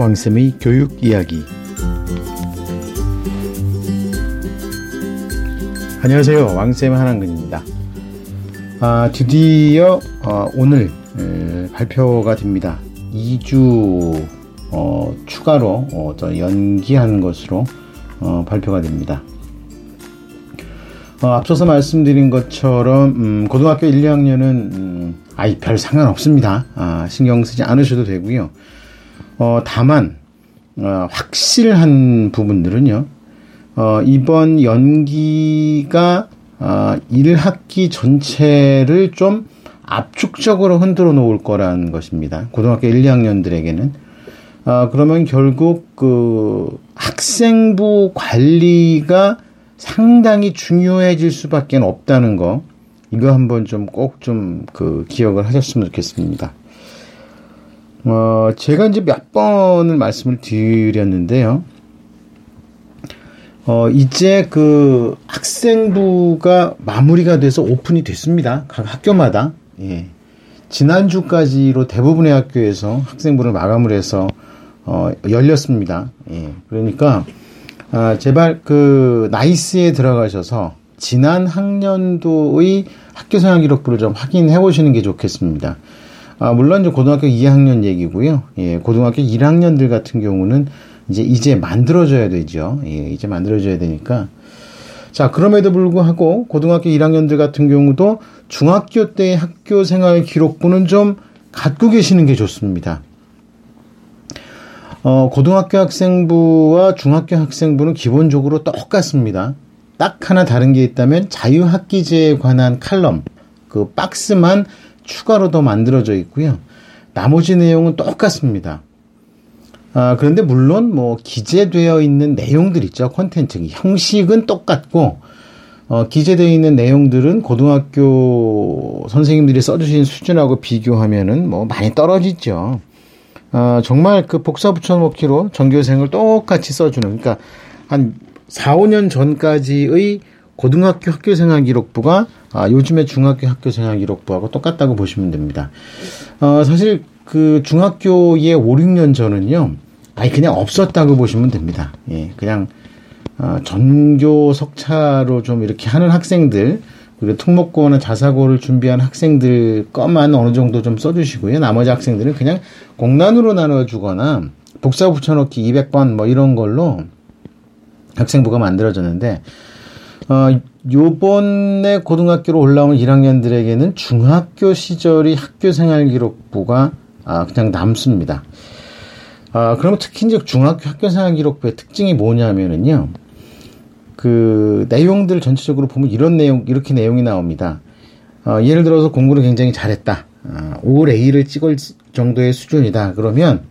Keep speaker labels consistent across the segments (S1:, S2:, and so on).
S1: 왕쌤의 교육 이야기. 안녕하세요. 왕쌤 한한근입니다. 아, 드디어 어, 오늘 에, 발표가 됩니다. 2주 어, 추가로 어, 연기한 것으로 어, 발표가 됩니다. 어, 앞서서 말씀드린 것처럼 음, 고등학교 1, 2학년은 음, 아이 별 상관없습니다. 아, 신경 쓰지 않으셔도 되고요. 어, 다만 어, 확실한 부분들은요. 어, 이번 연기가 어, 1학기 전체를 좀 압축적으로 흔들어 놓을 거라는 것입니다. 고등학교 1, 2학년들에게는. 아, 그러면 결국 그 학생부 관리가 상당히 중요해질 수밖에 없다는 거 이거 한번 좀 꼭 좀 그 기억을 하셨으면 좋겠습니다. 어, 제가 이제 몇 번을 말씀을 드렸는데요. 어, 이제 그 학생부가 마무리가 돼서 오픈이 됐습니다. 각 학교마다. 예. 지난주까지로 대부분의 학교에서 학생부를 마감을 해서 어, 열렸습니다. 예. 그러니까 아, 제발 그 나이스에 들어가셔서 지난 학년도의 학교 생활 기록부를 좀 확인해 보시는 게 좋겠습니다. 아, 물론 이제 고등학교 2학년 얘기고요. 예, 고등학교 1학년들 같은 경우는 이제 이제 만들어져야 되죠. 예, 이제 만들어져야 되니까. 자, 그럼에도 불구하고 고등학교 1학년들 같은 경우도 중학교 때의 학교 생활 기록부는 좀 갖고 계시는 게 좋습니다. 어, 고등학교 학생부와 중학교 학생부는 기본적으로 똑같습니다. 딱 하나 다른 게 있다면 자유학기제에 관한 칼럼, 그 박스만 추가로 더 만들어져 있고요. 나머지 내용은 똑같습니다. 아, 그런데 물론 뭐 기재되어 있는 내용들 있죠. 콘텐츠. 형식은 똑같고, 어, 기재되어 있는 내용들은 고등학교 선생님들이 써주신 수준하고 비교하면은 뭐 많이 떨어지죠. 어, 정말 그 복사 붙여놓기로 전교생을 똑같이 써주는, 그러니까 한 4, 5년 전까지의 고등학교 학교생활 기록부가 아, 요즘의 중학교 학교 생활 기록부하고 똑같다고 보시면 됩니다. 어, 사실 그 중학교의 5, 6년 전은요, 아니 그냥 없었다고 보시면 됩니다. 예, 그냥 어, 전교 석차로 좀 이렇게 하는 학생들, 그리고 특목고나 자사고를 준비한 학생들 것만 어느 정도 좀 써주시고요. 나머지 학생들은 그냥 공란으로 나눠주거나 복사 붙여넣기 200번 뭐 이런 걸로 학생부가 만들어졌는데, 어, 요번에 고등학교로 올라온 1학년들에게는 중학교 시절의 학교 생활 기록부가 아, 그냥 남습니다. 아, 그러면 특히 이제 중학교 학교 생활 기록부의 특징이 뭐냐면은요. 그 내용들 전체적으로 보면 이런 내용 이렇게 내용이 나옵니다. 어, 예를 들어서 공부를 굉장히 잘했다. 아, 5A를 찍을 정도의 수준이다. 그러면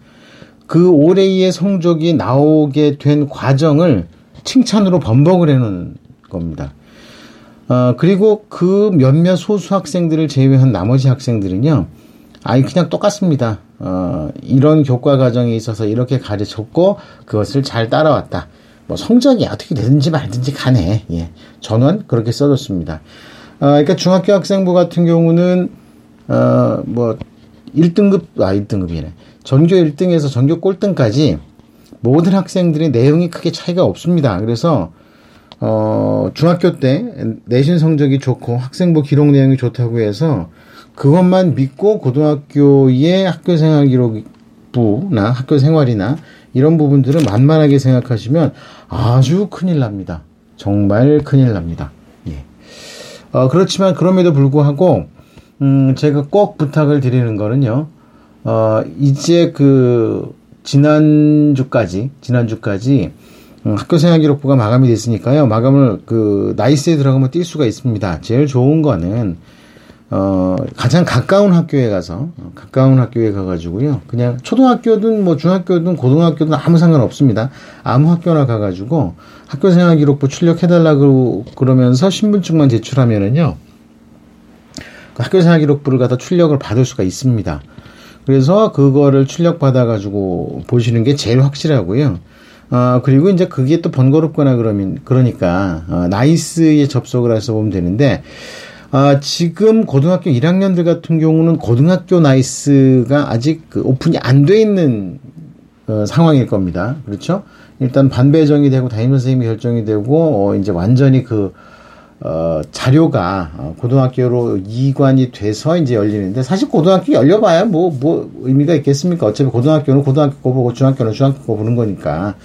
S1: 그 5A의 성적이 나오게 된 과정을 칭찬으로 번복을 해놓은 겁니다. 어, 그리고 그 몇몇 소수 학생들을 제외한 나머지 학생들은요, 아니, 그냥 똑같습니다. 어, 이런 교과 과정에 있어서 이렇게 가르쳤고, 그것을 잘 따라왔다. 뭐 성적이 어떻게 되든지 말든지 간에 예. 전원 그렇게 써줬습니다. 어, 그러니까 중학교 학생부 같은 경우는 어, 뭐 1등급 아 1등급이네. 전교 1등에서 전교 꼴등까지 모든 학생들이 내용이 크게 차이가 없습니다. 그래서 어, 중학교 때 내신 성적이 좋고 학생부 기록 내용이 좋다고 해서 그것만 믿고 고등학교의 학교 생활 기록부나 학교 생활이나 이런 부분들을 만만하게 생각하시면 아주 큰일 납니다. 정말 큰일 납니다. 예. 어, 그렇지만 그럼에도 불구하고, 음, 제가 꼭 부탁을 드리는 거는요, 어, 이제 그, 지난주까지, 지난주까지, 음, 학교 생활 기록부가 마감이 됐으니까요, 마감을 그, 나이스에 들어가면 뛸 수가 있습니다. 제일 좋은 거는, 어, 가장 가까운 학교에 가서, 어, 가까운 학교에 가가지고요. 그냥 초등학교든 뭐 중학교든 고등학교든 아무 상관 없습니다. 아무 학교나 가가지고 학교 생활 기록부 출력해달라고 그러면서 신분증만 제출하면은요. 그 학교 생활 기록부를 갖다 출력을 받을 수가 있습니다. 그래서 그거를 출력 받아가지고 보시는 게 제일 확실하고요. 어, 그리고 이제 그게 또 번거롭거나 그러면, 그러니까, 어, 나이스에 접속을 해서 보면 되는데, 아, 지금 고등학교 1학년들 같은 경우는 고등학교 나이스가 아직 그 오픈이 안 돼 있는 어, 상황일 겁니다. 그렇죠? 일단 반배정이 되고 담임 선생님이 결정이 되고 어, 이제 완전히 그 어, 자료가 어, 고등학교로 이관이 돼서 이제 열리는데 사실 고등학교 열려봐야 뭐, 뭐 의미가 있겠습니까? 어차피 고등학교는 고등학교 거 보고 중학교는 중학교 거 보는 거니까.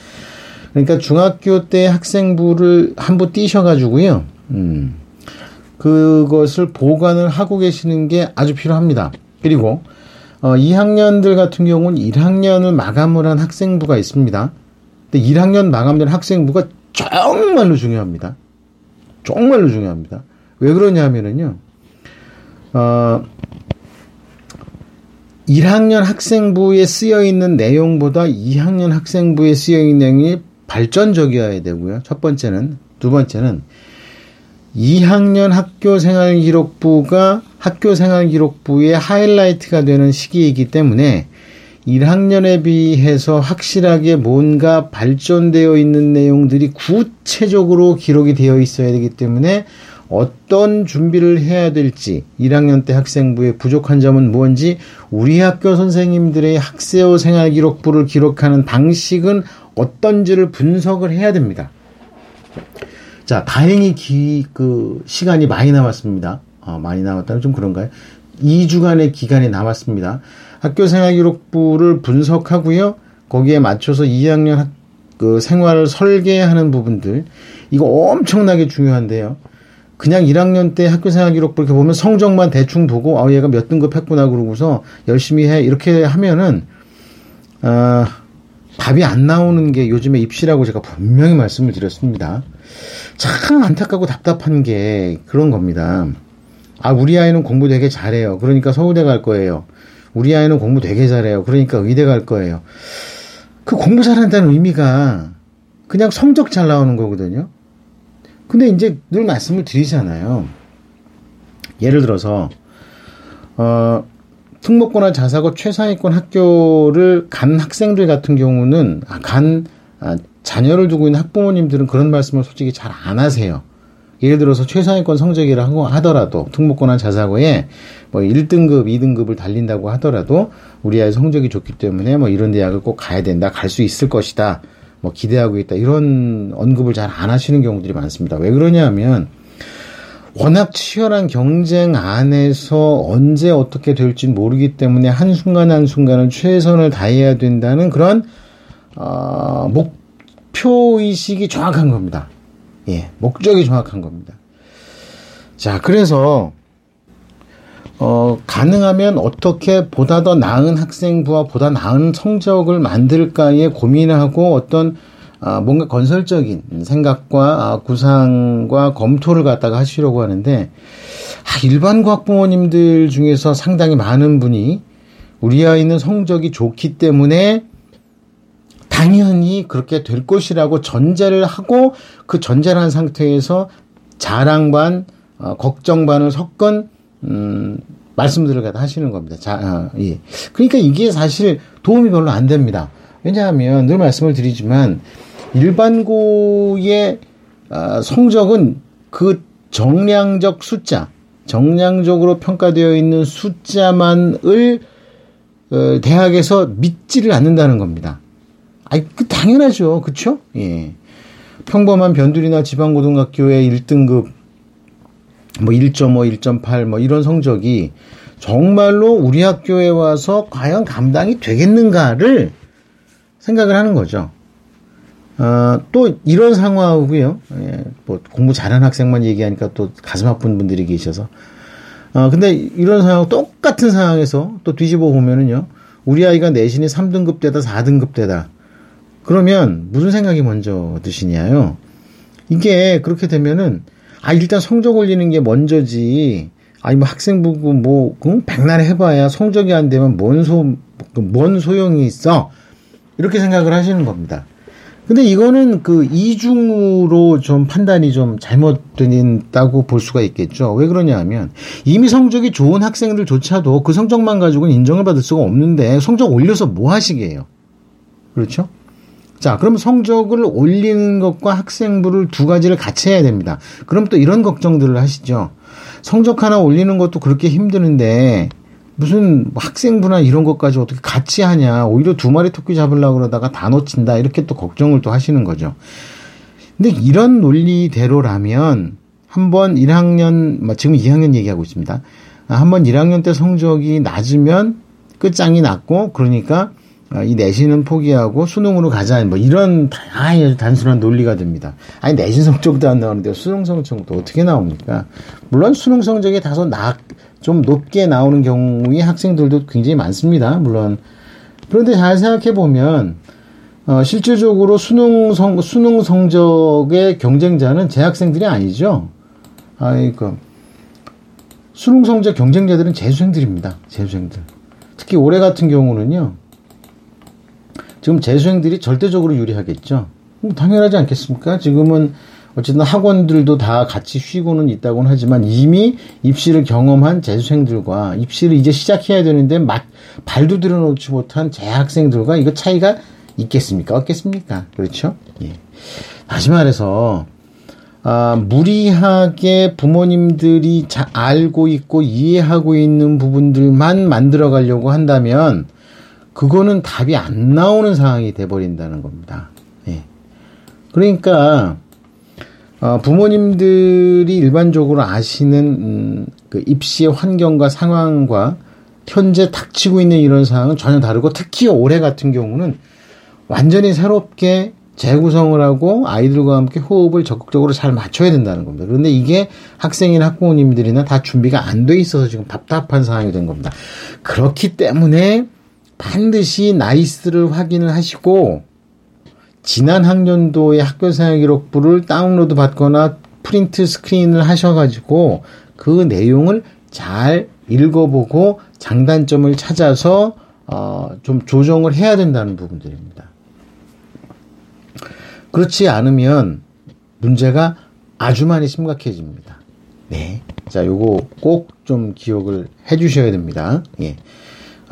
S1: 그러니까 중학교 때 학생부를 한 부 띄셔가지고요. 음, 그것을 보관을 하고 계시는 게 아주 필요합니다. 그리고 어, 2학년들 같은 경우는 1학년을 마감을 한 학생부가 있습니다. 근데 1학년 마감된 학생부가 정말로 중요합니다. 정말로 중요합니다. 왜 그러냐면은요, 어, 1학년 학생부에 쓰여 있는 내용보다 2학년 학생부에 쓰여 있는 내용이 발전적이어야 되고요. 첫 번째는. 두 번째는 2학년 학교 생활 기록부가 학교 생활 기록부의 하이라이트가 되는 시기이기 때문에 1학년에 비해서 확실하게 뭔가 발전되어 있는 내용들이 구체적으로 기록이 되어 있어야 되기 때문에 어떤 준비를 해야 될지 1학년 때 학생부의 부족한 점은 무엇인지 우리 학교 선생님들의 학세어 생활 기록부를 기록하는 방식은 어떤지를 분석을 해야 됩니다. 자, 다행히 기, 그, 시간이 많이 남았습니다. 어, 많이 남았다면 좀 그런가요? 2주간의 기간이 남았습니다. 학교 생활 기록부를 분석하고요. 거기에 맞춰서 2학년 학, 그 생활을 설계하는 부분들. 이거 엄청나게 중요한데요. 그냥 1학년 때 학교 생활 기록부 이렇게 보면 성적만 대충 보고, 아, 얘가 몇 등급 했구나 그러고서 열심히 해. 이렇게 하면은, 아, 답이 안 나오는 게 요즘에 입시라고 제가 분명히 말씀을 드렸습니다. 참 안타깝고 답답한 게 그런 겁니다. 아, 우리 아이는 공부 되게 잘해요. 그러니까 서울대 갈 거예요. 우리 아이는 공부 되게 잘해요. 그러니까 의대 갈 거예요. 그 공부 잘한다는 의미가 그냥 성적 잘 나오는 거거든요. 근데 이제 늘 말씀을 드리잖아요. 예를 들어서, 어, 특목고나 자사고 최상위권 학교를 간 학생들 같은 경우는, 아, 간, 아, 자녀를 두고 있는 학부모님들은 그런 말씀을 솔직히 잘 안 하세요. 예를 들어서 최상위권 성적이라고 하더라도 특목고나 자사고에 뭐 1등급, 2등급을 달린다고 하더라도 우리 아이 성적이 좋기 때문에 뭐 이런 대학을 꼭 가야 된다, 갈 수 있을 것이다, 뭐 기대하고 있다 이런 언급을 잘 안 하시는 경우들이 많습니다. 왜 그러냐면 워낙 치열한 경쟁 안에서 언제 어떻게 될지 모르기 때문에 한순간 한순간은 최선을 다해야 된다는 그런 어, 목표의식이 정확한 겁니다. 예, 목적이 정확한 겁니다. 자, 그래서 어, 가능하면 어떻게 보다 더 나은 학생부와 보다 나은 성적을 만들까에 고민하고 어떤 아, 뭔가 건설적인 생각과 아, 구상과 검토를 갖다가 하시려고 하는데 아, 일반 과학 부모님들 중에서 상당히 많은 분이 우리 아이는 성적이 좋기 때문에 당연히 그렇게 될 것이라고 전제를 하고 그 전제를 한 상태에서 자랑 반, 어, 걱정 반을 섞은 음, 말씀들을 갖다 하시는 겁니다. 자, 어, 예. 그러니까 이게 사실 도움이 별로 안 됩니다. 왜냐하면 늘 말씀을 드리지만 일반고의 어, 성적은 그 정량적 숫자, 정량적으로 평가되어 있는 숫자만을 어, 대학에서 믿지를 않는다는 겁니다. 아이, 그 당연하죠. 그쵸? 예. 평범한 변두리나 지방고등학교의 1등급, 뭐 1.5, 1.8, 뭐 이런 성적이 정말로 우리 학교에 와서 과연 감당이 되겠는가를 생각을 하는 거죠. 어, 또 이런 상황이고요. 예, 뭐 공부 잘하는 학생만 얘기하니까 또 가슴 아픈 분들이 계셔서. 어, 근데 이런 상황, 똑같은 상황에서 또 뒤집어 보면은요. 우리 아이가 내신이 3등급 대다 4등급 대다. 그러면 무슨 생각이 먼저 드시냐요? 이게 그렇게 되면은 아 일단 성적 올리는 게 먼저지. 아니 뭐 학생부고 뭐 백날 해봐야 성적이 안 되면 뭔소뭔 그 소용이 있어 이렇게 생각을 하시는 겁니다. 근데 이거는 그 이중으로 좀 판단이 좀 잘못된다고 볼 수가 있겠죠. 왜 그러냐 하면 이미 성적이 좋은 학생들조차도 그 성적만 가지고는 인정을 받을 수가 없는데 성적 올려서 뭐 하시게요? 그렇죠? 자, 그럼 성적을 올리는 것과 학생부를 두 가지를 같이 해야 됩니다. 그럼 또 이런 걱정들을 하시죠. 성적 하나 올리는 것도 그렇게 힘드는데 무슨 학생부나 이런 것까지 어떻게 같이 하냐. 오히려 두 마리 토끼 잡으려고 그러다가 다 놓친다. 이렇게 또 걱정을 또 하시는 거죠. 근데 이런 논리대로라면 한번 1학년, 뭐 지금 2학년 얘기하고 있습니다. 아, 한번 1학년 때 성적이 낮으면 끝장이 났고, 그러니까 아, 이 내신은 포기하고 수능으로 가자. 뭐 이런 아주 단순한 논리가 됩니다. 아니 내신 성적도 안 나오는데 수능 성적도 어떻게 나옵니까? 물론 수능 성적이 다소 낙, 좀 높게 나오는 경우의 학생들도 굉장히 많습니다. 물론 그런데 잘 생각해 보면 어, 실질적으로 수능 성 수능 성적의 경쟁자는 재학생들이 아니죠. 아이 그 수능 성적 경쟁자들은 재수생들입니다. 재수생들. 특히 올해 같은 경우는요. 지금 재수생들이 절대적으로 유리하겠죠. 뭐 당연하지 않겠습니까? 지금은 어쨌든 학원들도 다 같이 쉬고는 있다고는 하지만 이미 입시를 경험한 재수생들과 입시를 이제 시작해야 되는데 막 발도 들여놓지 못한 재학생들과 이거 차이가 있겠습니까? 없겠습니까? 그렇죠? 예. 다시 말해서 아, 무리하게 부모님들이 잘 알고 있고 이해하고 있는 부분들만 만들어 가려고 한다면 그거는 답이 안 나오는 상황이 돼버린다는 겁니다. 예. 그러니까 어, 부모님들이 일반적으로 아시는 음, 그 입시의 환경과 상황과 현재 닥치고 있는 이런 상황은 전혀 다르고 특히 올해 같은 경우는 완전히 새롭게 재구성을 하고 아이들과 함께 호흡을 적극적으로 잘 맞춰야 된다는 겁니다. 그런데 이게 학생이나 학부모님들이나 다 준비가 안 돼 있어서 지금 답답한 상황이 된 겁니다. 그렇기 때문에 반드시 나이스를 확인을 하시고 지난 학년도의 학교생활 기록부를 다운로드 받거나 print screen을 하셔가지고 그 내용을 잘 읽어보고 장단점을 찾아서 어, 좀 조정을 해야 된다는 부분들입니다. 그렇지 않으면 문제가 아주 많이 심각해집니다. 네. 자, 요거 꼭 좀 기억을 해 주셔야 됩니다. 예.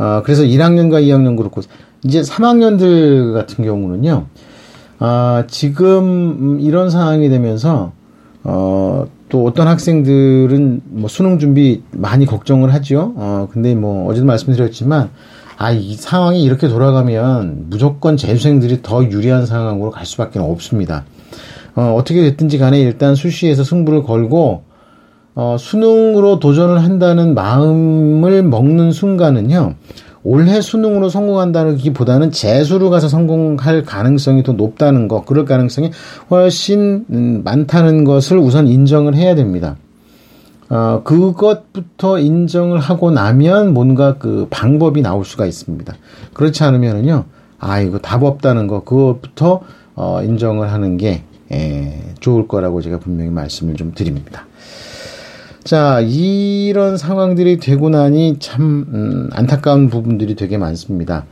S1: 어, 그래서 1학년과 2학년 그렇고, 이제 3학년들 같은 경우는요, 아, 지금 이런 상황이 되면서, 어, 또 어떤 학생들은 뭐 수능 준비 많이 걱정을 하죠. 어, 근데 뭐 어제도 말씀드렸지만, 아, 이 상황이 이렇게 돌아가면 무조건 재수생들이 더 유리한 상황으로 갈 수밖에 없습니다. 어, 어떻게 됐든지 간에 일단 수시에서 승부를 걸고, 어, 수능으로 도전을 한다는 마음을 먹는 순간은요, 올해 수능으로 성공한다는 기보다는 재수로 가서 성공할 가능성이 더 높다는 거, 그럴 가능성이 훨씬 음, 많다는 것을 우선 인정을 해야 됩니다. 어, 그것부터 인정을 하고 나면 뭔가 그 방법이 나올 수가 있습니다. 그렇지 않으면은요, 아, 이거 답 없다는 거, 그것부터 어, 인정을 하는 게 에, 예, 좋을 거라고 제가 분명히 말씀을 좀 드립니다. 자, 이런 상황들이 되고 나니 참, 음, 안타까운 부분들이 되게 많습니다.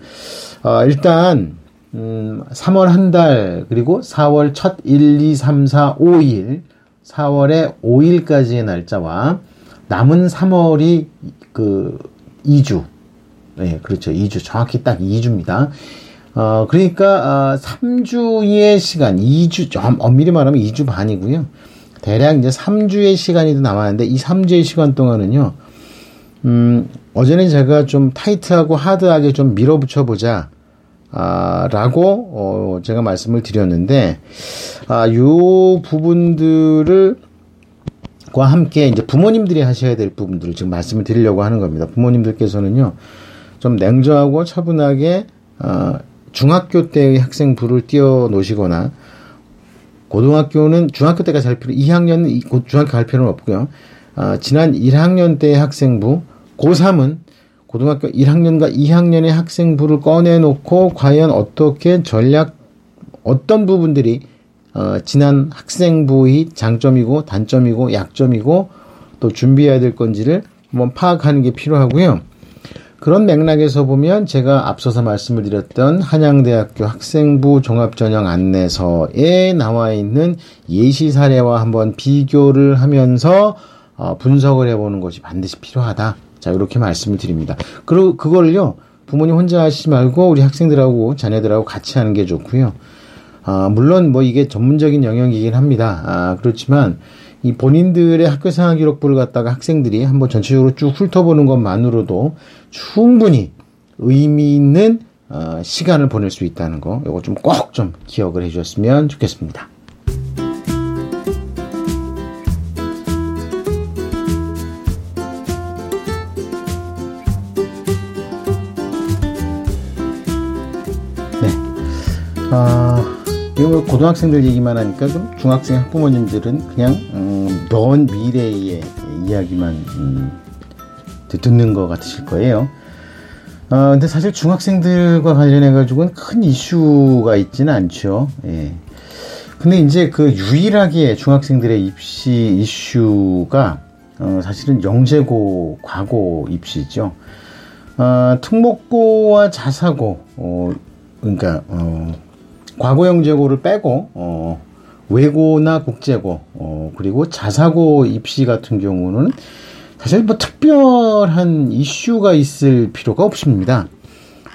S1: 어, 일단, 음, 3월 한 달, 그리고 4월 첫 1, 2, 3, 4, 5일, 4월의 5일까지의 날짜와 남은 3월이 그 2주. 네, 그렇죠. 2주. 정확히 딱 2주입니다. 어, 그러니까, 어, 3주의 시간, 2주, 좀 엄밀히 말하면 2주 반이고요. 대략 이제 3주의 시간이 남았는데 이 3주의 시간 동안은요. 음, 어제는 제가 좀 타이트하고 하드하게 좀 밀어붙여 보자. 아, 라고, 어, 제가 말씀을 드렸는데, 아, 요 부분들을, 과 함께 이제 부모님들이 하셔야 될 부분들을 지금 말씀을 드리려고 하는 겁니다. 부모님들께서는요, 좀 냉정하고 차분하게, 어, 중학교 때의 학생 부를 띄워 놓으시거나, 고등학교는 중학교 때까지 할 필요, 2학년은 곧 중학교 갈 필요는 없고요. 아, 지난 1학년 때 학생부, 고3은 고등학교 1학년과 2학년의 학생부를 꺼내놓고 과연 어떻게 전략, 어떤 부분들이 어, 지난 학생부의 장점이고 단점이고 약점이고 또 준비해야 될 건지를 한번 파악하는 게 필요하고요. 그런 맥락에서 보면 제가 앞서서 말씀을 드렸던 한양대학교 학생부 종합전형 안내서에 나와 있는 예시 사례와 한번 비교를 하면서 어, 분석을 해보는 것이 반드시 필요하다. 자, 이렇게 말씀을 드립니다. 그리고 그거를요, 부모님 혼자 하시지 말고 우리 학생들하고 자녀들하고 같이 하는 게 좋고요. 아, 물론 뭐 이게 전문적인 영역이긴 합니다. 아, 그렇지만 이 본인들의 학교 생활 기록부를 갖다가 학생들이 한번 전체적으로 쭉 훑어보는 것만으로도 충분히 의미 있는 어, 시간을 보낼 수 있다는 거, 이거 좀 꼭좀 좀 기억을 해주셨으면 좋겠습니다. 네. 아, 이거 고등학생들 얘기만 하니까 좀 중학생 학부모님들은 그냥 음, 먼 미래의 이야기만 음, 듣는 것 같으실 거예요. 어, 근데 사실 중학생들과 관련해 가지고는 큰 이슈가 있지는 않죠. 예. 근데 이제 그 유일하게 중학생들의 입시 이슈가 어, 사실은 영재고 과고 입시죠. 어, 특목고와 자사고 어, 그러니까 어, 과거 영재고를 빼고 어, 외고나 국제고 어, 그리고 자사고 입시 같은 경우는 사실 뭐 특별한 이슈가 있을 필요가 없습니다.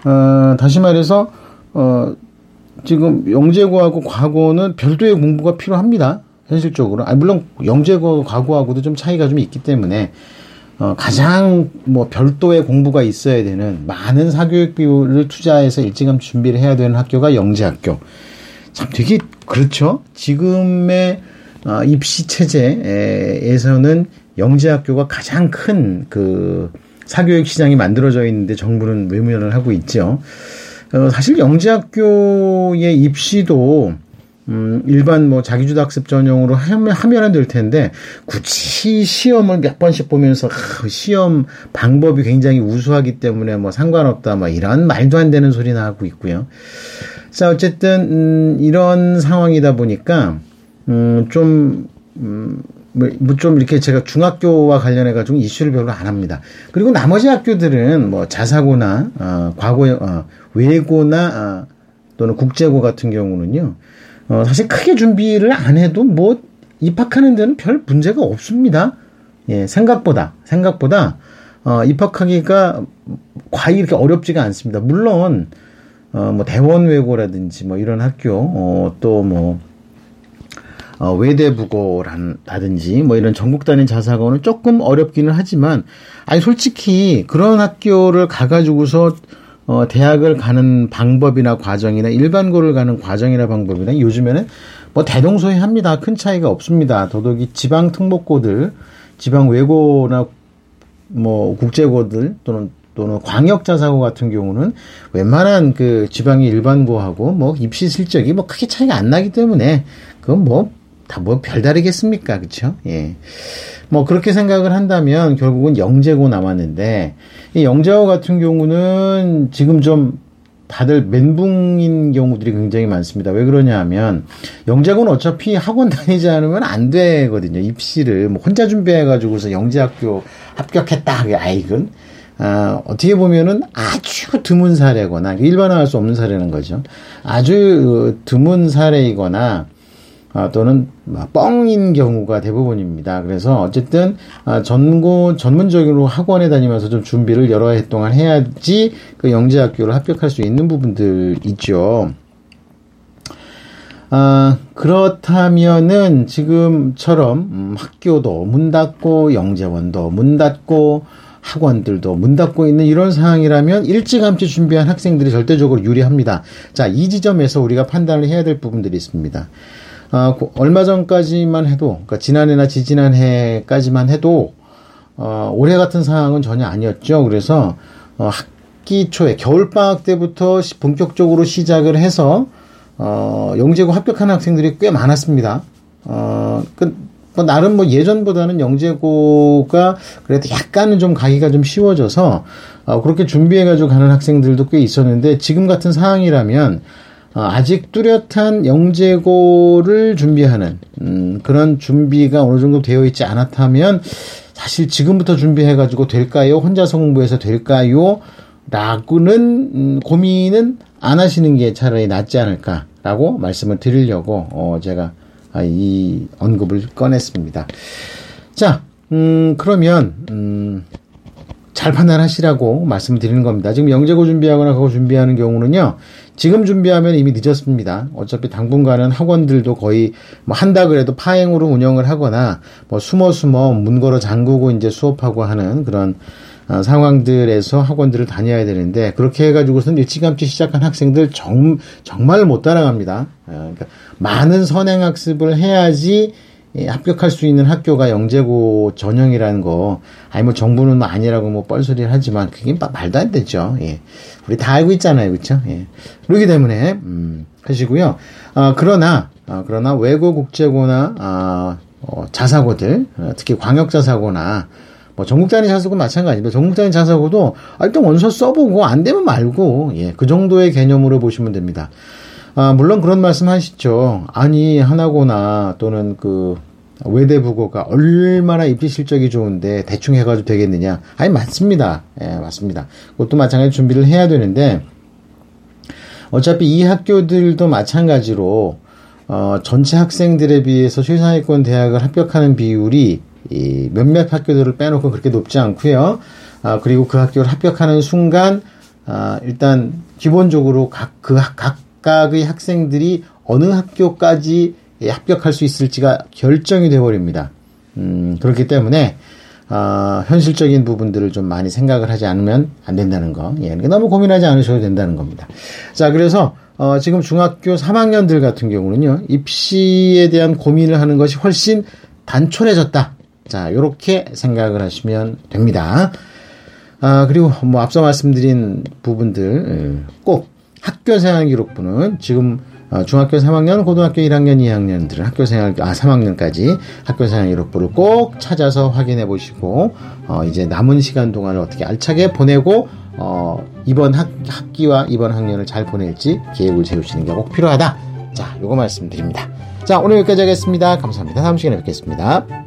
S1: 어, 다시 말해서 어, 지금 영재고하고 과거는 별도의 공부가 필요합니다. 현실적으로. 아, 물론 영재고 과거하고도 좀 차이가 좀 있기 때문에 어, 가장 뭐 별도의 공부가 있어야 되는 많은 사교육 비율을 투자해서 일찌감치 준비를 해야 되는 학교가 영재학교. 참 되게 그렇죠. 지금의 어, 입시 체제에서는 영재학교가 가장 큰 그 사교육 시장이 만들어져 있는데 정부는 외면을 하고 있죠. 어, 사실 영재학교의 입시도 음, 일반 뭐 자기주도 학습 전용으로 하면, 하면은 될 텐데, 굳이 시험을 몇 번씩 보면서, 아, 시험 방법이 굉장히 우수하기 때문에 뭐 상관없다, 뭐 이런 말도 안 되는 소리나 하고 있고요. 자, 어쨌든, 음, 이런 상황이다 보니까, 음, 좀, 음, 뭐, 뭐좀 이렇게 제가 중학교와 관련해 가지고 이슈를 별로 안 합니다. 그리고 나머지 학교들은 뭐 자사고나, 어, 과거, 어, 외고나, 어, 또는 국제고 같은 경우는요, 어, 사실 크게 준비를 안 해도 뭐 입학하는 데는 별 문제가 없습니다. 예, 생각보다, 생각보다, 어, 입학하기가 과히 이렇게 어렵지가 않습니다. 물론, 어, 뭐 대원 외고라든지 뭐 이런 학교, 어, 또 뭐, 어, 외대부고라든지 뭐 이런 전국 단위 자사고는 조금 어렵기는 하지만 아니 솔직히 그런 학교를 가가지고서 어, 대학을 가는 방법이나 과정이나 일반고를 가는 과정이나 방법이나 요즘에는 뭐 대동소이합니다. 큰 차이가 없습니다. 더더욱이 지방 특목고들, 지방 외고나 뭐 국제고들 또는 또는 광역자사고 같은 경우는 웬만한 그 지방의 일반고하고 뭐 입시 실적이 뭐 크게 차이가 안 나기 때문에 그건 뭐 다 뭐 별다르겠습니까? 그쵸? 예. 뭐 그렇게 생각을 한다면 결국은 영재고 남았는데 이 영재고 같은 경우는 지금 좀 다들 멘붕인 경우들이 굉장히 많습니다. 왜 그러냐 하면, 영재고는 어차피 학원 다니지 않으면 안 되거든요. 입시를. 뭐 혼자 준비해 가지고서 영재학교 합격했다. 아이건. 아, 어떻게 보면은 아주 드문 사례거나 일반화할 수 없는 사례는 거죠. 아주 드문 사례이거나 아, 또는 뻥인 경우가 대부분입니다. 그래서 어쨌든 아, 전고 전문적으로 학원에 다니면서 좀 준비를 여러 해 동안 해야지 그 영재학교를 합격할 수 있는 부분들 있죠. 아, 그렇다면은 지금처럼 음, 학교도 문 닫고 영재원도 문 닫고 학원들도 문 닫고 있는 이런 상황이라면 일찌감치 준비한 학생들이 절대적으로 유리합니다. 자, 이 지점에서 우리가 판단을 해야 될 부분들이 있습니다. 어, 얼마 전까지만 해도, 그러니까 지난해나 지지난해까지만 해도, 어, 올해 같은 상황은 전혀 아니었죠. 그래서, 어, 학기 초에, 겨울방학 때부터 본격적으로 시작을 해서, 어, 영재고 합격하는 학생들이 꽤 많았습니다. 어, 그, 뭐 나름 뭐 예전보다는 영재고가 그래도 약간은 좀 가기가 좀 쉬워져서 어, 그렇게 준비해가지고 가는 학생들도 꽤 있었는데 지금 같은 상황이라면 어, 아직 뚜렷한 영재고를 준비하는 음, 그런 준비가 어느 정도 되어 있지 않았다면 사실 지금부터 준비해가지고 될까요? 혼자서 공부해서 될까요? 라고는 음, 고민은 안 하시는 게 차라리 낫지 않을까라고 말씀을 드리려고 어, 제가 아, 이 언급을 꺼냈습니다. 자, 음, 그러면 음, 잘 판단하시라고 말씀드리는 겁니다. 지금 영재고 준비하거나 그거 준비하는 경우는요. 지금 준비하면 이미 늦었습니다. 어차피 당분간은 학원들도 거의 뭐 한다 그래도 파행으로 운영을 하거나 뭐 숨어 숨어 문 걸어 잠그고 이제 수업하고 하는 그런 어, 상황들에서 학원들을 다녀야 되는데 그렇게 해가지고서는 일찌감치 시작한 학생들 정, 정말 못 따라갑니다. 어, 그러니까 많은 선행 학습을 해야지 예, 합격할 수 있는 학교가 영재고 전형이라는 거, 아니 뭐 정부는 뭐 아니라고 뭐 뻘소리를 하지만 그게 말도 안 되죠. 예. 우리 다 알고 있잖아요, 그렇죠? 예. 그렇기 때문에 음, 하시고요. 아, 그러나 아, 그러나 외고 국제고나 아, 어, 자사고들, 어, 특히 광역 자사고나 뭐 전국 단위 자사고 마찬가지입니다. 전국 단위 자사고도 아, 일단 원서 써보고 안 되면 말고 예, 그 정도의 개념으로 보시면 됩니다. 아, 물론 그런 말씀 하시죠. 아니, 하나고나 또는 그 외대부고가 얼마나 입시 실적이 좋은데 대충 해가지고 되겠느냐. 아니, 맞습니다. 예, 맞습니다. 그것도 마찬가지 준비를 해야 되는데 어차피 이 학교들도 마찬가지로 어, 전체 학생들에 비해서 최상위권 대학을 합격하는 비율이 이 몇몇 학교들을 빼놓고 그렇게 높지 않고요. 아, 그리고 그 학교를 합격하는 순간 아, 일단 기본적으로 각그각 각 각의 학생들이 어느 학교까지 합격할 수 있을지가 결정이 되어버립니다. 음, 그렇기 때문에 어, 현실적인 부분들을 좀 많이 생각을 하지 않으면 안 된다는 거. 예, 그러니까 너무 고민하지 않으셔도 된다는 겁니다. 자, 그래서 어, 지금 중학교 3학년들 같은 경우는요, 입시에 대한 고민을 하는 것이 훨씬 단촐해졌다. 자, 요렇게 생각을 하시면 됩니다. 아, 그리고 뭐 앞서 말씀드린 부분들 꼭 학교 생활 기록부는 지금 어, 중학교 3학년, 고등학교 1학년, 2학년들은 학교 생활, 아, 3학년까지 학교 생활 기록부를 꼭 찾아서 확인해 보시고, 어, 이제 남은 시간 동안을 어떻게 알차게 보내고, 어, 이번 학, 학기와 이번 학년을 잘 보낼지 계획을 세우시는 게 꼭 필요하다. 자, 요거 말씀드립니다. 자, 오늘 여기까지 하겠습니다. 감사합니다. 다음 시간에 뵙겠습니다.